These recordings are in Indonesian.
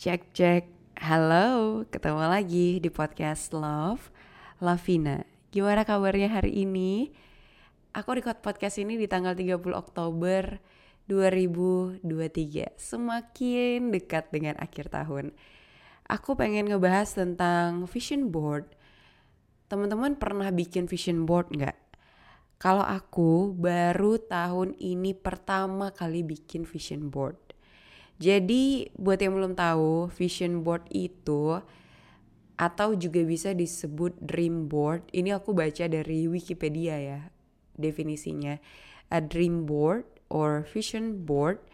Cek cek, halo, ketemu lagi di podcast Love, Lavina. Gimana kabarnya hari ini? Aku record podcast ini di tanggal 30 Oktober 2023. Semakin dekat dengan akhir tahun. Aku pengen ngebahas tentang vision board. Teman-teman pernah bikin vision board nggak? Kalau aku baru tahun ini pertama kali bikin vision board. Jadi buat yang belum tahu, vision board itu atau juga bisa disebut dream board. Ini aku baca dari Wikipedia ya definisinya. A dream board or vision board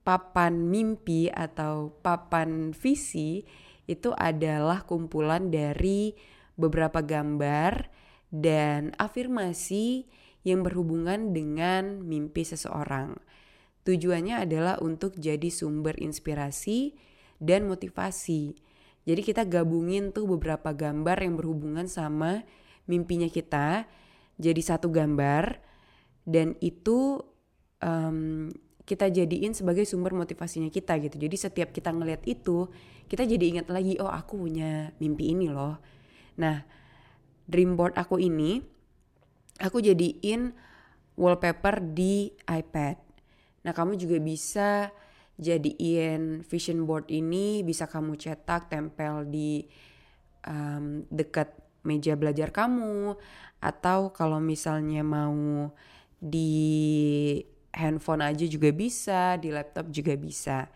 papan mimpi atau papan visi itu adalah kumpulan dari beberapa gambar dan afirmasi yang berhubungan dengan mimpi seseorang. Tujuannya adalah untuk jadi sumber inspirasi dan motivasi. Jadi kita gabungin tuh beberapa gambar yang berhubungan sama mimpinya kita jadi satu gambar dan itu um, kita jadiin sebagai sumber motivasinya kita gitu. Jadi setiap kita ngeliat itu, kita jadi ingat lagi, oh aku punya mimpi ini loh. Nah, dream board aku ini, aku jadiin wallpaper di iPad. Nah, kamu juga bisa jadiin vision board ini bisa kamu cetak tempel di um, dekat meja belajar kamu atau kalau misalnya mau di handphone aja juga bisa, di laptop juga bisa.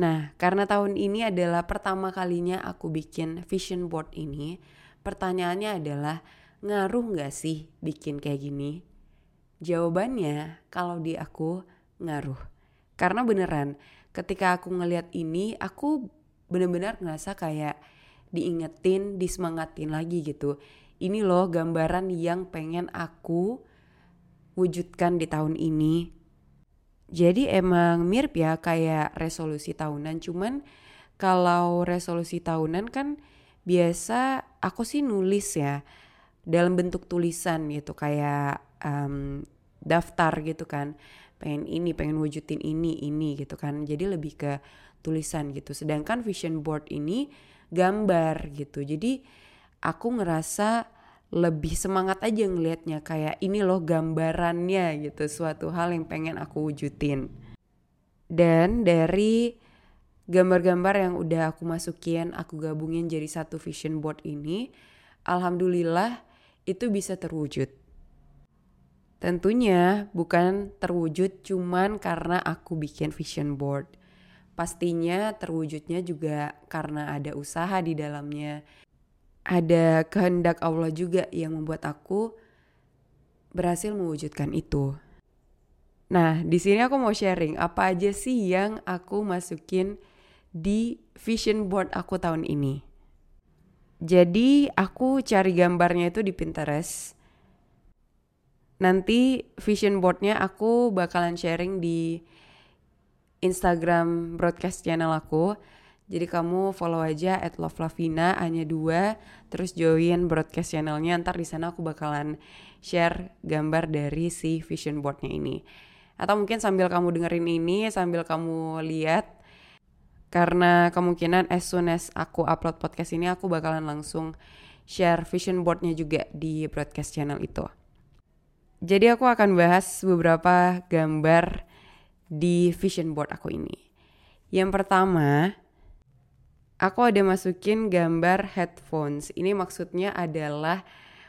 Nah, karena tahun ini adalah pertama kalinya aku bikin vision board ini, pertanyaannya adalah ngaruh nggak sih bikin kayak gini? Jawabannya kalau di aku ngaruh. Karena beneran ketika aku ngeliat ini aku bener-bener ngerasa kayak diingetin, disemangatin lagi gitu. Ini loh gambaran yang pengen aku wujudkan di tahun ini. Jadi emang mirip ya kayak resolusi tahunan cuman kalau resolusi tahunan kan biasa aku sih nulis ya dalam bentuk tulisan gitu kayak um, daftar gitu kan. Pengen ini pengen wujudin ini ini gitu kan. Jadi lebih ke tulisan gitu. Sedangkan vision board ini gambar gitu. Jadi aku ngerasa lebih semangat aja ngelihatnya. Kayak ini loh gambarannya gitu. Suatu hal yang pengen aku wujudin. Dan dari gambar-gambar yang udah aku masukin aku gabungin jadi satu vision board ini alhamdulillah itu bisa terwujud Tentunya bukan terwujud cuman karena aku bikin vision board. Pastinya terwujudnya juga karena ada usaha di dalamnya. Ada kehendak Allah juga yang membuat aku berhasil mewujudkan itu. Nah, di sini aku mau sharing apa aja sih yang aku masukin di vision board aku tahun ini. Jadi, aku cari gambarnya itu di Pinterest nanti vision boardnya aku bakalan sharing di Instagram broadcast channel aku. Jadi kamu follow aja at lovelavina hanya dua, terus join broadcast channelnya. Ntar di sana aku bakalan share gambar dari si vision boardnya ini. Atau mungkin sambil kamu dengerin ini, sambil kamu lihat, karena kemungkinan as soon as aku upload podcast ini, aku bakalan langsung share vision boardnya juga di broadcast channel itu. Jadi aku akan bahas beberapa gambar di vision board aku ini. Yang pertama, aku ada masukin gambar headphones. Ini maksudnya adalah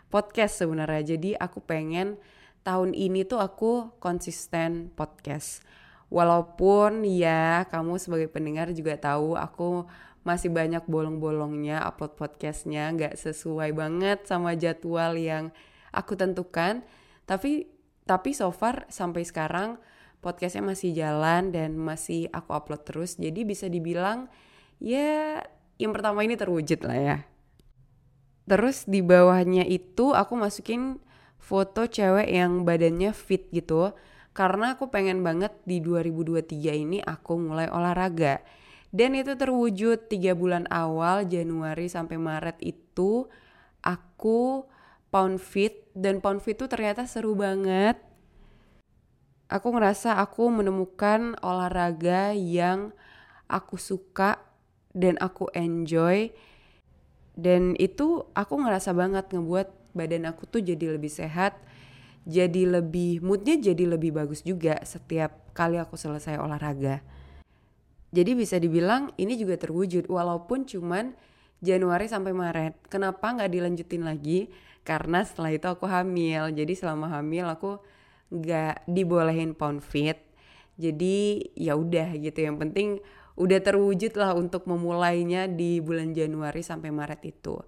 podcast sebenarnya. Jadi aku pengen tahun ini tuh aku konsisten podcast. Walaupun ya kamu sebagai pendengar juga tahu aku masih banyak bolong-bolongnya upload podcastnya nggak sesuai banget sama jadwal yang aku tentukan tapi tapi so far sampai sekarang podcastnya masih jalan dan masih aku upload terus. Jadi bisa dibilang ya yang pertama ini terwujud lah ya. Terus di bawahnya itu aku masukin foto cewek yang badannya fit gitu. Karena aku pengen banget di 2023 ini aku mulai olahraga. Dan itu terwujud tiga bulan awal Januari sampai Maret itu aku pound fit dan pound fit itu ternyata seru banget. Aku ngerasa aku menemukan olahraga yang aku suka dan aku enjoy dan itu aku ngerasa banget ngebuat badan aku tuh jadi lebih sehat jadi lebih moodnya jadi lebih bagus juga setiap kali aku selesai olahraga jadi bisa dibilang ini juga terwujud walaupun cuman Januari sampai Maret. Kenapa nggak dilanjutin lagi? Karena setelah itu aku hamil. Jadi selama hamil aku nggak dibolehin pound fit jadi ya udah gitu. Yang penting udah terwujud lah untuk memulainya di bulan Januari sampai Maret itu.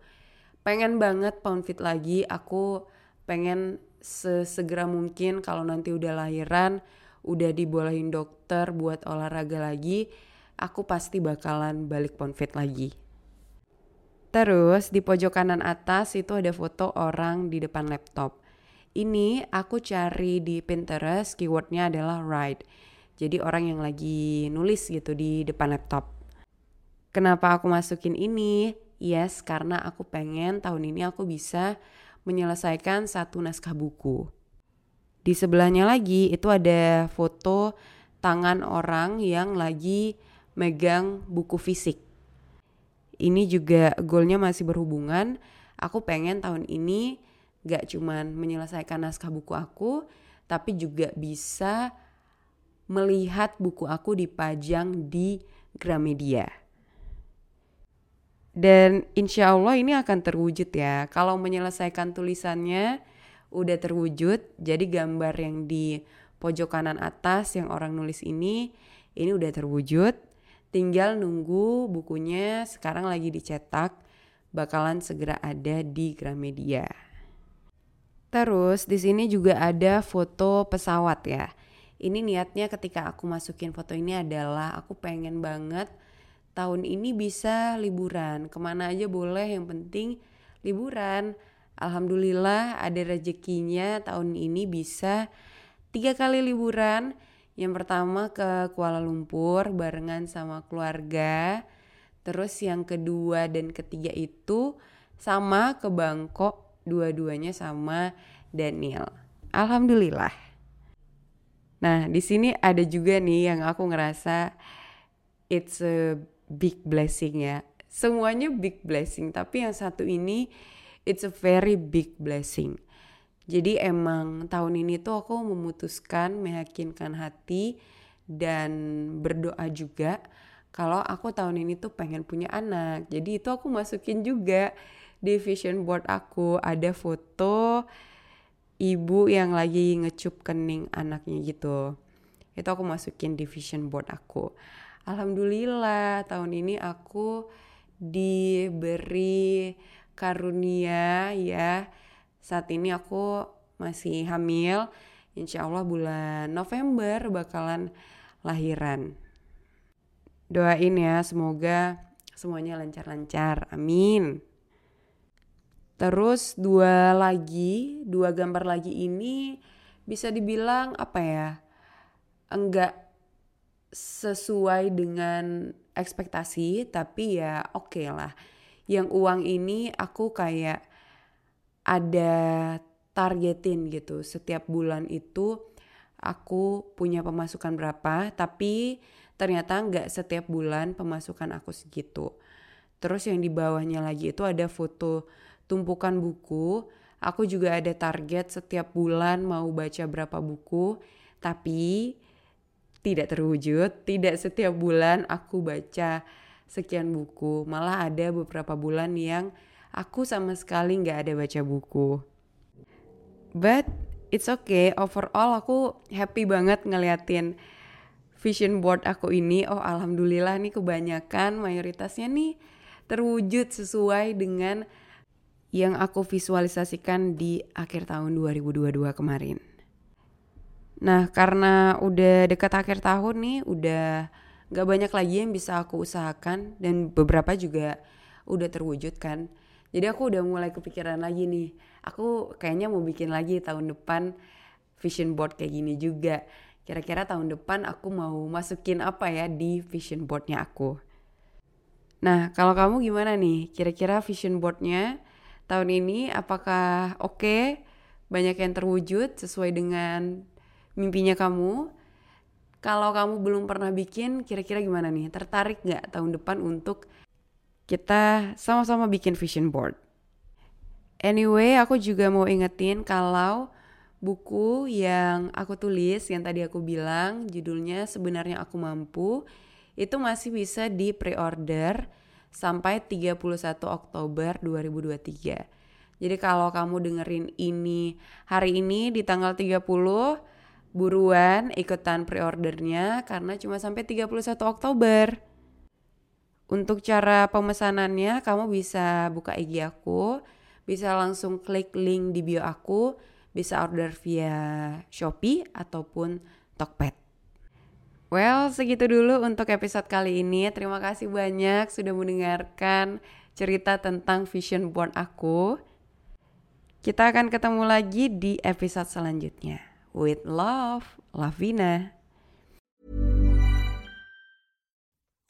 Pengen banget pound fit lagi, aku pengen sesegera mungkin kalau nanti udah lahiran, udah dibolehin dokter buat olahraga lagi, aku pasti bakalan balik pound fit lagi. Terus di pojok kanan atas itu ada foto orang di depan laptop. Ini aku cari di Pinterest, keywordnya adalah ride jadi orang yang lagi nulis gitu di depan laptop. Kenapa aku masukin ini? Yes, karena aku pengen tahun ini aku bisa menyelesaikan satu naskah buku. Di sebelahnya lagi itu ada foto tangan orang yang lagi megang buku fisik. Ini juga goalnya masih berhubungan. Aku pengen tahun ini gak cuman menyelesaikan naskah buku aku, tapi juga bisa melihat buku aku dipajang di Gramedia. Dan insya Allah ini akan terwujud ya. Kalau menyelesaikan tulisannya udah terwujud, jadi gambar yang di pojok kanan atas yang orang nulis ini, ini udah terwujud. Tinggal nunggu bukunya sekarang lagi dicetak, bakalan segera ada di Gramedia. Terus di sini juga ada foto pesawat ya. Ini niatnya ketika aku masukin foto ini adalah aku pengen banget tahun ini bisa liburan. Ke mana aja boleh yang penting liburan. Alhamdulillah ada rezekinya tahun ini bisa tiga kali liburan yang pertama ke Kuala Lumpur barengan sama keluarga terus yang kedua dan ketiga itu sama ke Bangkok dua-duanya sama Daniel alhamdulillah Nah, di sini ada juga nih yang aku ngerasa it's a big blessing ya. Semuanya big blessing, tapi yang satu ini it's a very big blessing. Jadi emang tahun ini tuh aku memutuskan meyakinkan hati dan berdoa juga kalau aku tahun ini tuh pengen punya anak. Jadi itu aku masukin juga di vision board aku. Ada foto ibu yang lagi ngecup kening anaknya gitu. Itu aku masukin di vision board aku. Alhamdulillah tahun ini aku diberi karunia ya saat ini aku masih hamil insya Allah bulan November bakalan lahiran doain ya semoga semuanya lancar-lancar amin Terus dua lagi, dua gambar lagi ini bisa dibilang apa ya? Enggak sesuai dengan ekspektasi, tapi ya oke okay lah. Yang uang ini aku kayak ada targetin gitu. Setiap bulan itu aku punya pemasukan berapa, tapi ternyata enggak setiap bulan pemasukan aku segitu. Terus yang di bawahnya lagi itu ada foto tumpukan buku. Aku juga ada target setiap bulan mau baca berapa buku, tapi tidak terwujud. Tidak setiap bulan aku baca sekian buku. Malah ada beberapa bulan yang aku sama sekali nggak ada baca buku. But it's okay. Overall aku happy banget ngeliatin vision board aku ini. Oh alhamdulillah nih kebanyakan mayoritasnya nih terwujud sesuai dengan yang aku visualisasikan di akhir tahun 2022 kemarin. Nah, karena udah dekat akhir tahun nih, udah gak banyak lagi yang bisa aku usahakan dan beberapa juga udah terwujud kan. Jadi aku udah mulai kepikiran lagi nih. Aku kayaknya mau bikin lagi tahun depan vision board kayak gini juga. Kira-kira tahun depan aku mau masukin apa ya di vision boardnya aku. Nah, kalau kamu gimana nih? Kira-kira vision boardnya tahun ini apakah oke? Okay? Banyak yang terwujud sesuai dengan mimpinya kamu? Kalau kamu belum pernah bikin, kira-kira gimana nih? Tertarik nggak tahun depan untuk kita sama-sama bikin vision board? Anyway, aku juga mau ingetin kalau buku yang aku tulis yang tadi aku bilang judulnya sebenarnya aku mampu itu masih bisa di pre-order sampai 31 Oktober 2023. Jadi kalau kamu dengerin ini hari ini di tanggal 30 buruan ikutan pre-ordernya karena cuma sampai 31 Oktober. Untuk cara pemesanannya kamu bisa buka IG aku, bisa langsung klik link di bio aku, bisa order via Shopee ataupun Tokped. Well, segitu dulu untuk episode kali ini. Terima kasih banyak sudah mendengarkan cerita tentang vision board aku. Kita akan ketemu lagi di episode selanjutnya. With love, Lavina.